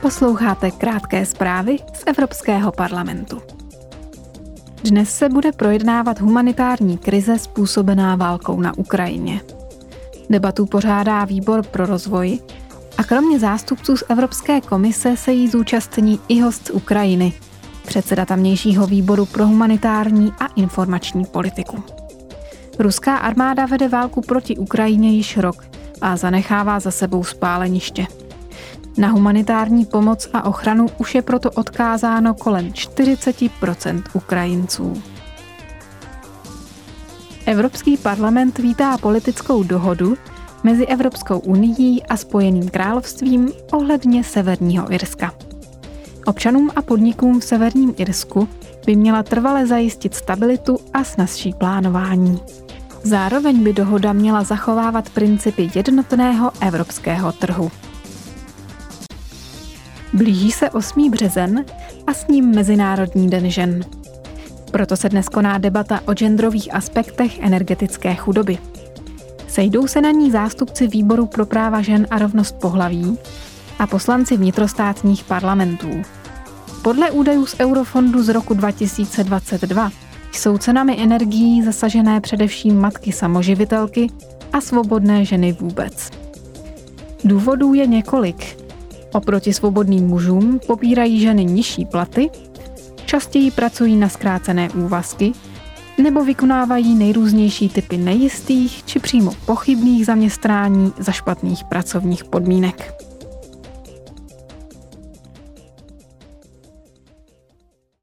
Posloucháte krátké zprávy z Evropského parlamentu. Dnes se bude projednávat humanitární krize způsobená válkou na Ukrajině. Debatu pořádá výbor pro rozvoj a kromě zástupců z Evropské komise se jí zúčastní i host z Ukrajiny, předseda tamnějšího výboru pro humanitární a informační politiku. Ruská armáda vede válku proti Ukrajině již rok a zanechává za sebou spáleniště. Na humanitární pomoc a ochranu už je proto odkázáno kolem 40% Ukrajinců. Evropský parlament vítá politickou dohodu mezi Evropskou unii a Spojeným královstvím ohledně Severního Irska. Občanům a podnikům v Severním Irsku by měla trvale zajistit stabilitu a snazší plánování. Zároveň by dohoda měla zachovávat principy jednotného evropského trhu. Blíží se 8. březen a s ním Mezinárodní den žen. Proto se dnes koná debata o genderových aspektech energetické chudoby. Sejdou se na ní zástupci Výboru pro práva žen a rovnost pohlaví a poslanci vnitrostátních parlamentů. Podle údajů z Eurofondu z roku 2022 jsou cenami energií zasažené především matky samoživitelky a svobodné ženy vůbec. Důvodů je několik. Oproti svobodným mužům pobírají ženy nižší platy, častěji pracují na zkrácené úvazky nebo vykonávají nejrůznější typy nejistých či přímo pochybných zaměstnání za špatných pracovních podmínek.